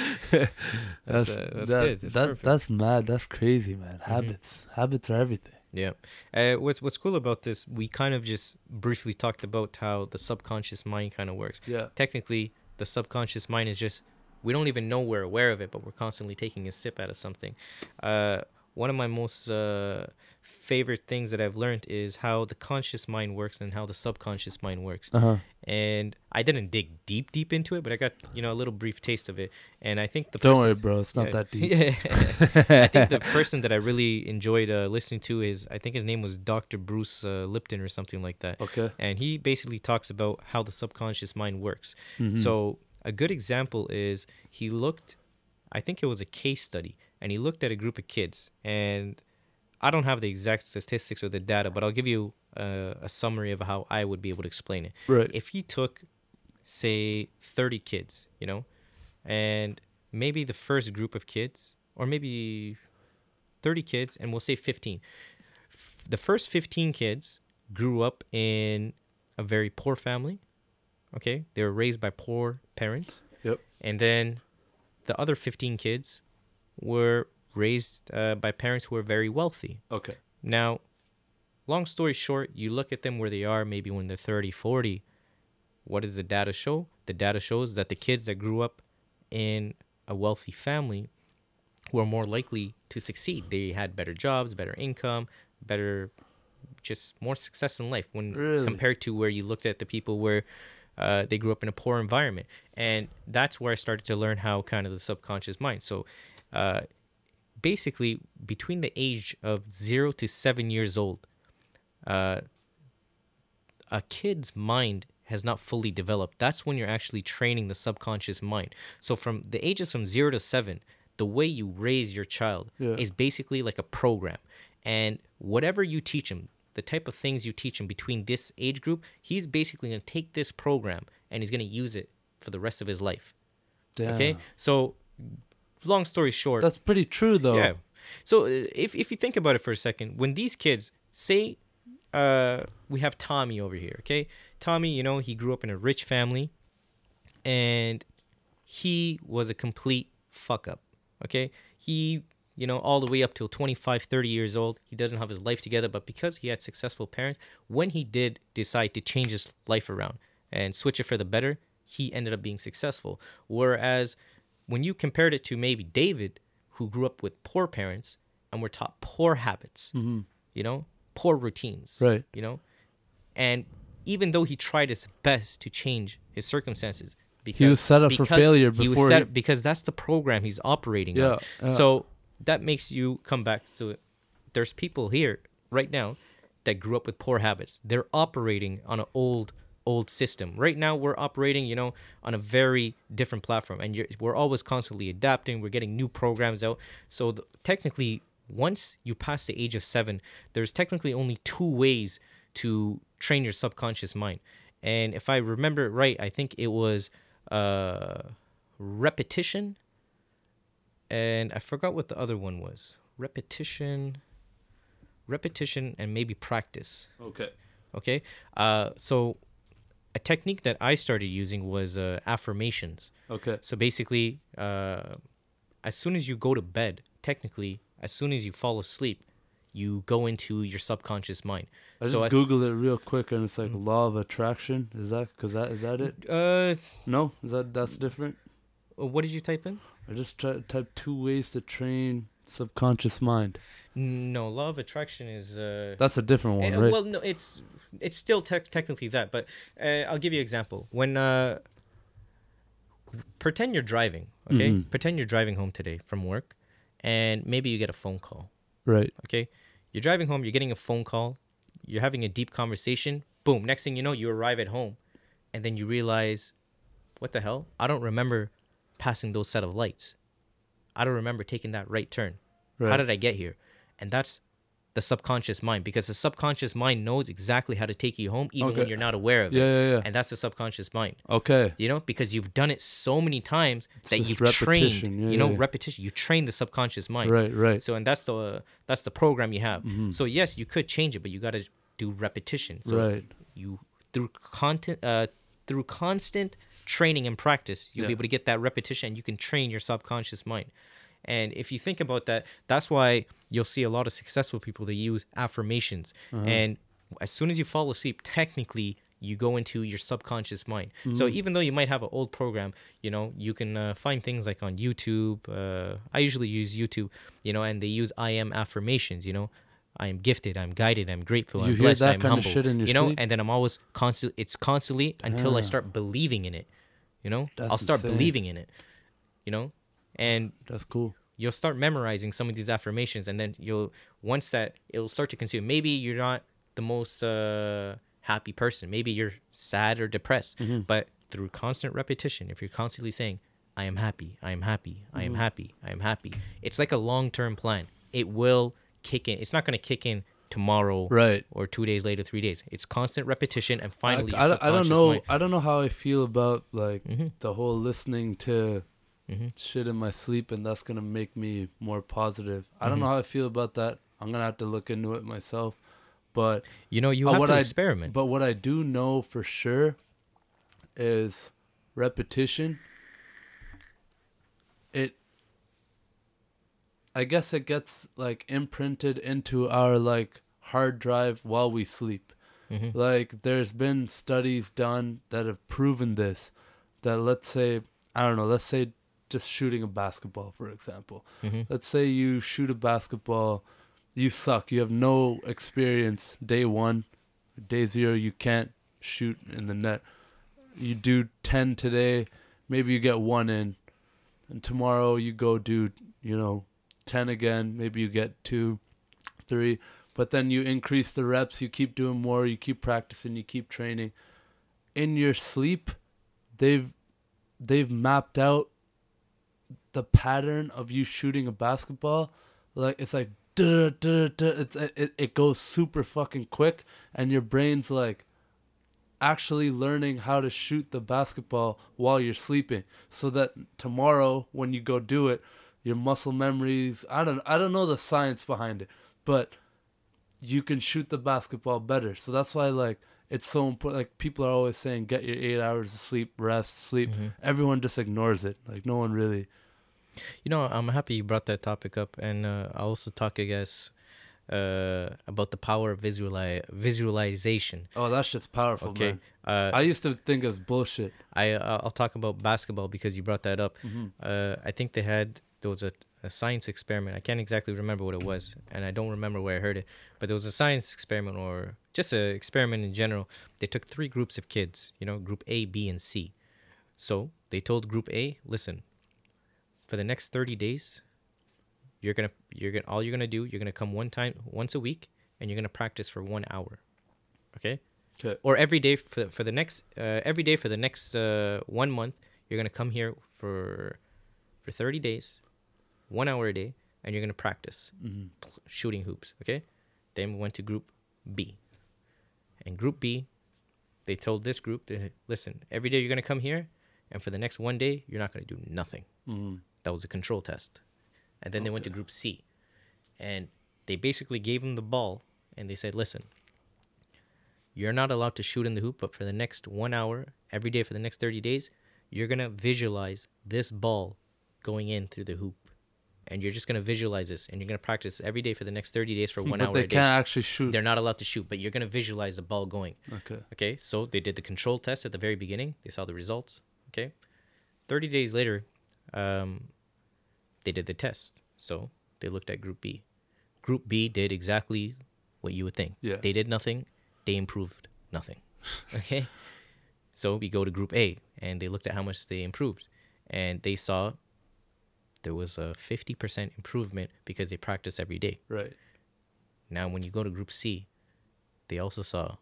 [SPEAKER 2] That's, uh, that's
[SPEAKER 1] that,
[SPEAKER 2] good. That's
[SPEAKER 1] that- that's mad. That's crazy, man.
[SPEAKER 2] Mm-hmm.
[SPEAKER 1] Habits. Habits are everything.
[SPEAKER 2] Yeah. Uh, what's what's cool about this? We kind of just briefly talked about how the subconscious mind kind of works.
[SPEAKER 1] Yeah.
[SPEAKER 2] Technically, the subconscious mind is just we don't even know we're aware of it, but we're constantly taking a sip out of something. Uh, one of my most uh, favorite things that I've learned is how the conscious mind works and how the subconscious mind works.
[SPEAKER 1] Uh huh.
[SPEAKER 2] And I didn't dig deep, deep into it, but I got you know a little brief taste of it. And I think the
[SPEAKER 1] Don't
[SPEAKER 2] person-
[SPEAKER 1] worry, bro. It's not
[SPEAKER 2] yeah.
[SPEAKER 1] that deep.
[SPEAKER 2] Yeah. I think the person that I really enjoyed uh, listening to is I think his name was Dr. Bruce uh, Lipton or something like that.
[SPEAKER 1] Okay.
[SPEAKER 2] And he basically talks about how the subconscious mind works.
[SPEAKER 1] Mm-hmm.
[SPEAKER 2] So a good example is he looked, I think it was a case study, and he looked at a group of kids. And I don't have the exact statistics or the data, but I'll give you uh, a summary of how I would be able to explain it
[SPEAKER 1] Right.
[SPEAKER 2] if he took say 30 kids you know and maybe the first group of kids or maybe 30 kids and we'll say 15 F- the first 15 kids grew up in a very poor family okay they were raised by poor parents
[SPEAKER 1] Yep.
[SPEAKER 2] and then the other 15 kids were raised uh, by parents who were very wealthy
[SPEAKER 1] Okay.
[SPEAKER 2] now, long story short, you look at them where they are, maybe when they're 30, 40. What does the data show? The data shows that the kids that grew up in a wealthy family were more likely to succeed. They had better jobs, better income, better, just more success in life when
[SPEAKER 1] Really?
[SPEAKER 2] compared to where you looked at the people where uh, they grew up in a poor environment. And that's where I started to learn how kind of the subconscious mind. So, uh, basically between the age of zero to seven years old, uh, a kid's mind has not fully developed. That's when you're actually training the subconscious mind. So from the ages from zero to seven, the way you raise your child
[SPEAKER 1] Yeah.
[SPEAKER 2] is basically like a program. And whatever you teach him, the type of things you teach him between this age group, he's basically going to take this program and he's going to use it for the rest of his life.
[SPEAKER 1] Damn.
[SPEAKER 2] Okay? So long story short,
[SPEAKER 1] That's pretty true, though.
[SPEAKER 2] yeah. So uh, if if you think about it for a second, when these kids say, uh, we have Tommy over here, okay? Tommy, you know, he grew up in a rich family, and he was a complete fuck up, okay? He, you know, all the way up till 25, 30 years old, he doesn't have his life together, but because he had successful parents, when he did decide to change his life around and switch it for the better, he ended up being successful. Whereas when you compared it to maybe David, who grew up with poor parents and were taught poor habits, you know, poor routines,
[SPEAKER 1] Mm-hmm. Right.
[SPEAKER 2] You know, and even though he tried his best to change his circumstances, because he
[SPEAKER 1] was set up for failure
[SPEAKER 2] he was
[SPEAKER 1] before
[SPEAKER 2] set up- because that's the program he's operating
[SPEAKER 1] Yeah,
[SPEAKER 2] on.
[SPEAKER 1] yeah.
[SPEAKER 2] So that makes you come back to it. There's people here right now that grew up with poor habits. They're operating on an old old system. Right now we're operating, you know, on a very different platform and we're always constantly adapting. We're getting new programs out. So the, technically once you pass the age of 7, there's technically only two ways to train your subconscious mind. And if I remember it right, I think it was uh repetition and I forgot what the other one was. Repetition, repetition, and maybe practice.
[SPEAKER 1] Okay.
[SPEAKER 2] Okay. Uh, so a technique that I started using was uh, affirmations.
[SPEAKER 1] Okay.
[SPEAKER 2] So basically, uh, as soon as you go to bed, technically, as soon as you fall asleep, you go into your subconscious mind.
[SPEAKER 1] I just
[SPEAKER 2] so as-
[SPEAKER 1] googled it real quick, and it's like law of attraction. Is that because that is that it?
[SPEAKER 2] Uh,
[SPEAKER 1] No, is that that's different?
[SPEAKER 2] what did you type in?
[SPEAKER 1] I just try, type two ways to train subconscious mind.
[SPEAKER 2] No, law of attraction is. Uh,
[SPEAKER 1] That's a different one,
[SPEAKER 2] Uh,
[SPEAKER 1] right?
[SPEAKER 2] Well, no, it's it's still tec- technically that, but uh, I'll give you an example. When uh, pretend you're driving. Okay,
[SPEAKER 1] Mhm.
[SPEAKER 2] pretend you're driving home today from work, and maybe you get a phone call.
[SPEAKER 1] Right.
[SPEAKER 2] Okay, you're driving home. You're getting a phone call. You're having a deep conversation. Boom. Next thing you know, you arrive at home, and then you realize, what the hell? I don't remember passing those set of lights. I don't remember taking that right turn.
[SPEAKER 1] Right.
[SPEAKER 2] How did I get here? And that's the subconscious mind because the subconscious mind knows exactly how to take you home even when you're not aware of
[SPEAKER 1] Yeah,
[SPEAKER 2] it.
[SPEAKER 1] yeah, yeah.
[SPEAKER 2] And that's the subconscious mind.
[SPEAKER 1] Okay.
[SPEAKER 2] You know, because you've done it so many times that you've trained.
[SPEAKER 1] Yeah,
[SPEAKER 2] you know,
[SPEAKER 1] yeah.
[SPEAKER 2] repetition. You train the subconscious mind.
[SPEAKER 1] Right, right.
[SPEAKER 2] So and that's the that's the program you have.
[SPEAKER 1] Mhm.
[SPEAKER 2] So yes, you could change it, but you got to do repetition. So
[SPEAKER 1] right.
[SPEAKER 2] you through content uh through constant training and practice, you'll be able to get that repetition and you can train your subconscious mind. And if you think about that, that's why you'll see a lot of successful people that use affirmations.
[SPEAKER 1] Uh-huh.
[SPEAKER 2] And as soon as you fall asleep, technically you go into your subconscious mind. So
[SPEAKER 1] Mm-hmm.
[SPEAKER 2] even though you might have an old program, you know, you can uh, find things like on YouTube. Uh, I usually use YouTube, you know, and they use I am affirmations, you know. I am gifted. I'm guided. I'm grateful.
[SPEAKER 1] You
[SPEAKER 2] I'm
[SPEAKER 1] hear
[SPEAKER 2] blessed.
[SPEAKER 1] that
[SPEAKER 2] I'm
[SPEAKER 1] kind of
[SPEAKER 2] humble.
[SPEAKER 1] shit in your
[SPEAKER 2] you know,
[SPEAKER 1] sleep?
[SPEAKER 2] and then I'm always constantly. It's constantly until I
[SPEAKER 1] Ah.
[SPEAKER 2] start believing in it. You know,
[SPEAKER 1] That's
[SPEAKER 2] I'll start
[SPEAKER 1] insane.
[SPEAKER 2] believing in it. You know, and
[SPEAKER 1] That's cool.
[SPEAKER 2] you'll start memorizing some of these affirmations, and then you'll once that it'll start to consume. Maybe you're not the most uh, happy person. Maybe you're sad or depressed,
[SPEAKER 1] Mm-hmm.
[SPEAKER 2] but through constant repetition, if you're constantly saying, "I am happy. I am happy. I
[SPEAKER 1] Mm-hmm.
[SPEAKER 2] am happy. I am happy," it's like a long-term plan. It will kick in. It's not going to kick in tomorrow
[SPEAKER 1] Right.
[SPEAKER 2] or two days later, three days. It's constant repetition, and finally,
[SPEAKER 1] I, I, don't- I don't know.
[SPEAKER 2] mind-
[SPEAKER 1] I don't know how I feel about like
[SPEAKER 2] Mhm.
[SPEAKER 1] the whole listening to
[SPEAKER 2] Mhm.
[SPEAKER 1] shit in my sleep, and that's gonna make me more positive. I don't
[SPEAKER 2] Mhm.
[SPEAKER 1] know how I feel about that. I'm gonna have to look into it myself. But
[SPEAKER 2] You know, you have
[SPEAKER 1] what
[SPEAKER 2] to
[SPEAKER 1] I-
[SPEAKER 2] experiment.
[SPEAKER 1] but what I do know for sure is repetition. It I guess it gets like imprinted into our like hard drive while we sleep.
[SPEAKER 2] Mhm.
[SPEAKER 1] Like there's been studies done that have proven this that let's say I don't know, let's say just shooting a basketball for example.
[SPEAKER 2] Mhm.
[SPEAKER 1] Let's say you shoot a basketball, you suck, you have no experience day 1, day 0 you can't shoot in the net. You do 10 today, maybe you get 1 in. And tomorrow you go do, you know, 10 again, maybe you get 2, 3, but then you increase the reps, you keep doing more, you keep practicing, you keep training. In your sleep, they've they've mapped out the pattern of you shooting a basketball. Like it's like duh, duh, duh, it's it, it goes super fucking quick and your brain's like actually learning how to shoot the basketball while you're sleeping so that tomorrow when you go do it your muscle memories I don't I don't know the science behind it but you can shoot the basketball better so that's why like it's so important like people are always saying get your 8 hours of sleep rest sleep
[SPEAKER 2] Mhm.
[SPEAKER 1] everyone just ignores it like no one really
[SPEAKER 2] You know, I'm happy you brought that topic up, and uh, I'll also talk, I guess, uh, about the power of visuali- visualization.
[SPEAKER 1] oh that shit's powerful
[SPEAKER 2] Okay,
[SPEAKER 1] man
[SPEAKER 2] uh,
[SPEAKER 1] I used to think it's bullshit
[SPEAKER 2] I uh, I'll talk about basketball because you brought that up.
[SPEAKER 1] Mhm.
[SPEAKER 2] Uh, I think they had there was a, a science experiment. I can't exactly remember what it was, and I don't remember where I heard it. But there was a science experiment or just an experiment in general. They took three groups of kids. You know, group A, B, and C. So they told group A, listen, for the next thirty days, you're gonna you're gonna all you're gonna do you're gonna come one time once a week and you're gonna practice for one hour. Okay
[SPEAKER 1] okay
[SPEAKER 2] or every day for for the next uh, every day for the next uh, one month you're gonna come here for for 30 days one hour a day and you're gonna practice
[SPEAKER 1] hmm
[SPEAKER 2] shooting hoops okay then we went to group b and group b they told this group to listen every day you're gonna come here and for the next one day you're not gonna do nothing
[SPEAKER 1] hmm
[SPEAKER 2] that was a control test. And then they went to group C. And they basically gave them the ball and they said, listen, you're not allowed to shoot in the hoop, but for the next one hour, every day for the next 30 days, you're going to visualize this ball going in through the hoop. And you're just going to visualize this and you're going to practice every day for the next 30 days for one
[SPEAKER 1] but
[SPEAKER 2] hour
[SPEAKER 1] they
[SPEAKER 2] a day.
[SPEAKER 1] can't actually shoot
[SPEAKER 2] They're not allowed to shoot, but you're going to visualize the ball going.
[SPEAKER 1] okay
[SPEAKER 2] Okay, so they did the control test at the very beginning. They saw the results. Okay, thirty days later, um, they did the test. So they looked at Group B. Group B did exactly what you would think.
[SPEAKER 1] Yeah.
[SPEAKER 2] They did nothing. They improved nothing. Okay, so we go to Group A, and they looked at how much they improved. and they saw there was a 50% improvement because they practice every day.
[SPEAKER 1] Right.
[SPEAKER 2] Now, when you go to Group C, they also saw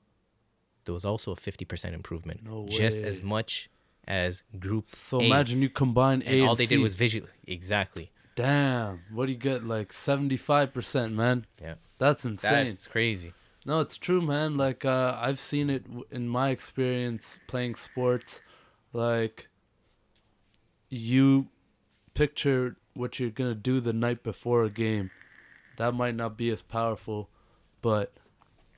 [SPEAKER 2] there was also a 50% improvement,
[SPEAKER 1] No way.
[SPEAKER 2] just as much as Group
[SPEAKER 1] So
[SPEAKER 2] A.
[SPEAKER 1] imagine you combine A
[SPEAKER 2] and all they
[SPEAKER 1] C.
[SPEAKER 2] did was visual. Exactly.
[SPEAKER 1] Damn. What do you get? Like seventy five percent, man.
[SPEAKER 2] Yeah.
[SPEAKER 1] That's insane.
[SPEAKER 2] That's crazy.
[SPEAKER 1] No, it's true, man. Like uh, I've seen it w- in my experience playing sports. Like you picture what you're gonna do the night before a game. That might not be as powerful, but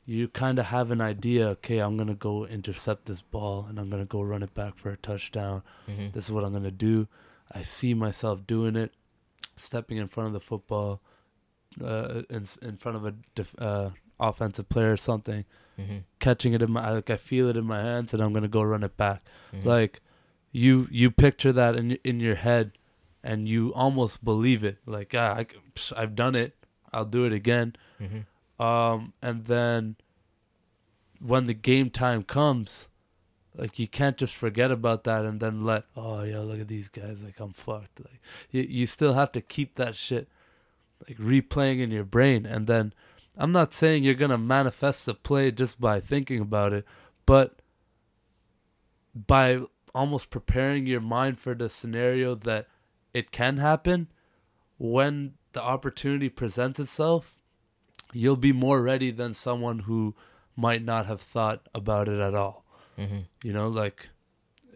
[SPEAKER 1] you kind of have an idea. Okay, I'm gonna go intercept this ball, and I'm gonna go run it back for a touchdown.
[SPEAKER 2] hmm
[SPEAKER 1] This is what I'm gonna do. I see myself doing it, stepping in front of the football, uh, in in front of a def- uh, offensive player or something,
[SPEAKER 2] hmm
[SPEAKER 1] catching it in my like I feel it in my hands, and I'm gonna go run it back.
[SPEAKER 2] hmm
[SPEAKER 1] Like you you picture that in in your head, and you almost believe it. Like ah, I, I've done it. I'll do it again.
[SPEAKER 2] hmm
[SPEAKER 1] Um, and then when the game time comes, like you can't just forget about that and then let oh yeah look at these guys like I'm fucked. Like you you still have to keep that shit like replaying in your brain and then I'm not saying you're gonna manifest the play just by thinking about it, but by almost preparing your mind for the scenario that it can happen when the opportunity presents itself you'll be more ready than someone who might not have thought about it at all.
[SPEAKER 2] hmm
[SPEAKER 1] You know, like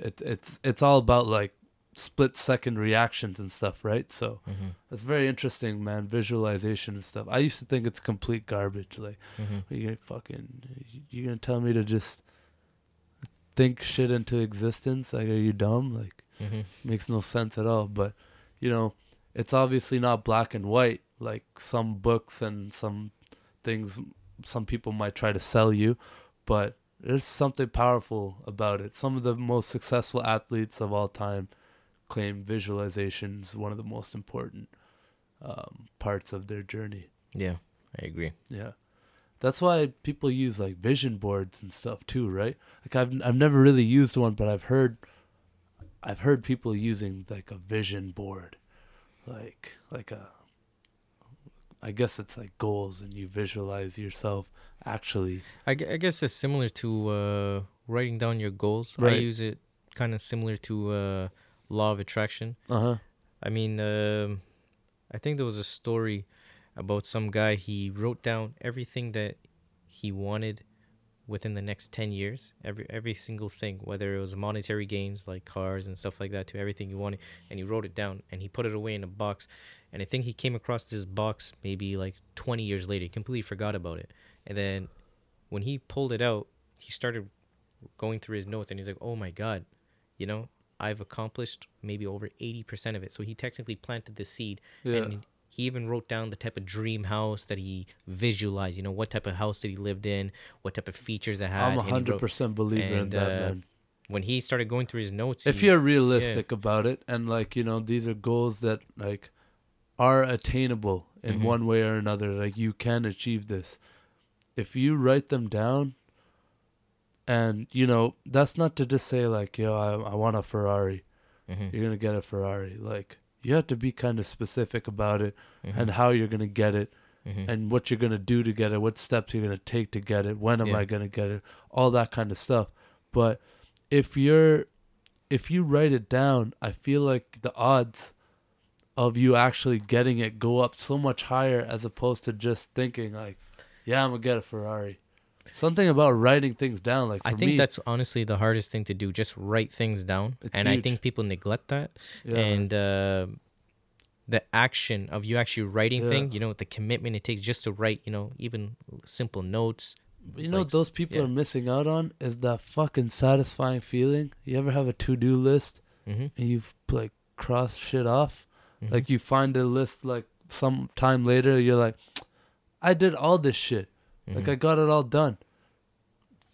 [SPEAKER 1] it, it's it's all about like split second reactions and stuff, right? So
[SPEAKER 2] hmm
[SPEAKER 1] it's very interesting, man. Visualization and stuff. I used to think it's complete garbage. Like
[SPEAKER 2] hmm
[SPEAKER 1] you gonna fucking you gonna tell me to just think shit into existence? Like, are you dumb? Like
[SPEAKER 2] hmm
[SPEAKER 1] makes no sense at all. But you know, it's obviously not black and white like some books and some things some people might try to sell you, but there's something powerful about it. Some of the most successful athletes of all time claim visualization is one of the most important um, parts of their journey.
[SPEAKER 2] Yeah, I agree.
[SPEAKER 1] Yeah. That's why people use like vision boards and stuff too, right? Like I've I've never really used one, but I've heard I've heard people using like a vision board. Like like a I guess it's like goals and you visualize yourself actually.
[SPEAKER 2] I, I guess it's similar to uh, writing down your goals. I use it kind of similar to uh, law of attraction.
[SPEAKER 1] Uh-huh.
[SPEAKER 2] I mean, um, I think there was a story about some guy. He wrote down everything that he wanted within the next 10 years every every single thing whether it was monetary gains like cars and stuff like that to everything you wanted and he wrote it down and he put it away in a box. And i think he came across this box maybe like 20 years later he completely forgot about it. And then when he pulled it out he started going through his notes and he's like oh my god you know i've accomplished maybe over 80% of it. So he technically planted the seed
[SPEAKER 1] Yeah.
[SPEAKER 2] and he even wrote down the type of dream house that he visualized. You know, what type of house that he lived in, what type of features it had.
[SPEAKER 1] I'm a
[SPEAKER 2] and
[SPEAKER 1] hundred
[SPEAKER 2] wrote-
[SPEAKER 1] percent believer in that,
[SPEAKER 2] uh,
[SPEAKER 1] man.
[SPEAKER 2] When he started going through his notes,
[SPEAKER 1] if
[SPEAKER 2] he-
[SPEAKER 1] you're realistic about it and like you know these are goals that like are attainable in
[SPEAKER 2] Mhm.
[SPEAKER 1] one way or another like you can achieve this if you write them down and you know that's not to just say like yo i, I want a ferrari
[SPEAKER 2] Mhm,
[SPEAKER 1] you're gonna get a ferrari like you have to be kind of specific about it
[SPEAKER 2] mhm,
[SPEAKER 1] and how you're gonna get it
[SPEAKER 2] mhm,
[SPEAKER 1] and what you're gonna do to get it, what steps you're gonna take to get it, when am
[SPEAKER 2] Yeah.
[SPEAKER 1] I gonna get it, all that kind of stuff. But if you're if you write it down, I feel like the odds of you actually getting it go up so much higher as opposed to just thinking like, yeah, I'm gonna get a Ferrari. Something about writing things down, like for
[SPEAKER 2] I think
[SPEAKER 1] me,
[SPEAKER 2] that's honestly the hardest thing to do. Just write things down, and I think people neglect that.
[SPEAKER 1] yeah,
[SPEAKER 2] And uh, the action of you actually writing
[SPEAKER 1] Yeah.
[SPEAKER 2] thing, you know, the commitment it takes just to write, you know, even simple notes.
[SPEAKER 1] you know
[SPEAKER 2] like,
[SPEAKER 1] those people
[SPEAKER 2] yeah.
[SPEAKER 1] are missing out on is that fucking satisfying feeling. You ever have a to do list
[SPEAKER 2] hmm
[SPEAKER 1] and you've like crossed shit off?
[SPEAKER 2] hmm
[SPEAKER 1] Like you find a list like some time later, you're like, I did all this shit.
[SPEAKER 2] Mm-hmm.
[SPEAKER 1] Like I got it all done.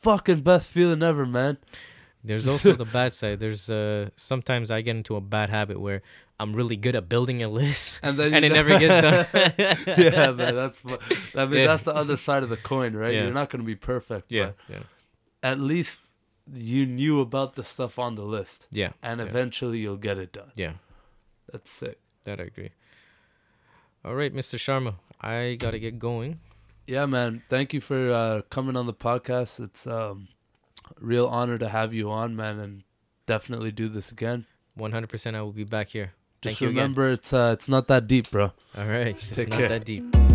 [SPEAKER 1] Fucking best feeling ever, man.
[SPEAKER 2] There's also the bad side. There's uh sometimes I get into a bad habit where I'm really good at building a list
[SPEAKER 1] And then
[SPEAKER 2] and it never gets done.
[SPEAKER 1] yeah, man. That's I mean
[SPEAKER 2] Yeah.
[SPEAKER 1] that's the other side of the coin, right?
[SPEAKER 2] Yeah.
[SPEAKER 1] You're not gonna be perfect.
[SPEAKER 2] yeah,
[SPEAKER 1] but
[SPEAKER 2] yeah.
[SPEAKER 1] at least you knew about the stuff on the list,
[SPEAKER 2] Yeah.
[SPEAKER 1] and
[SPEAKER 2] yeah.
[SPEAKER 1] eventually you'll get it done.
[SPEAKER 2] Yeah.
[SPEAKER 1] That's sick.
[SPEAKER 2] That I agree. All right, Mr. Sharma, I gotta get going.
[SPEAKER 1] Yeah, man. Thank you for uh, coming on the podcast. It's um, a real honor to have you on, man, and definitely do this again.
[SPEAKER 2] One hundred percent, I will be back here. Thank
[SPEAKER 1] Just
[SPEAKER 2] you
[SPEAKER 1] remember, it's uh, it's not that deep, bro.
[SPEAKER 2] All right, it's
[SPEAKER 1] Take
[SPEAKER 2] not
[SPEAKER 1] care.
[SPEAKER 2] that deep.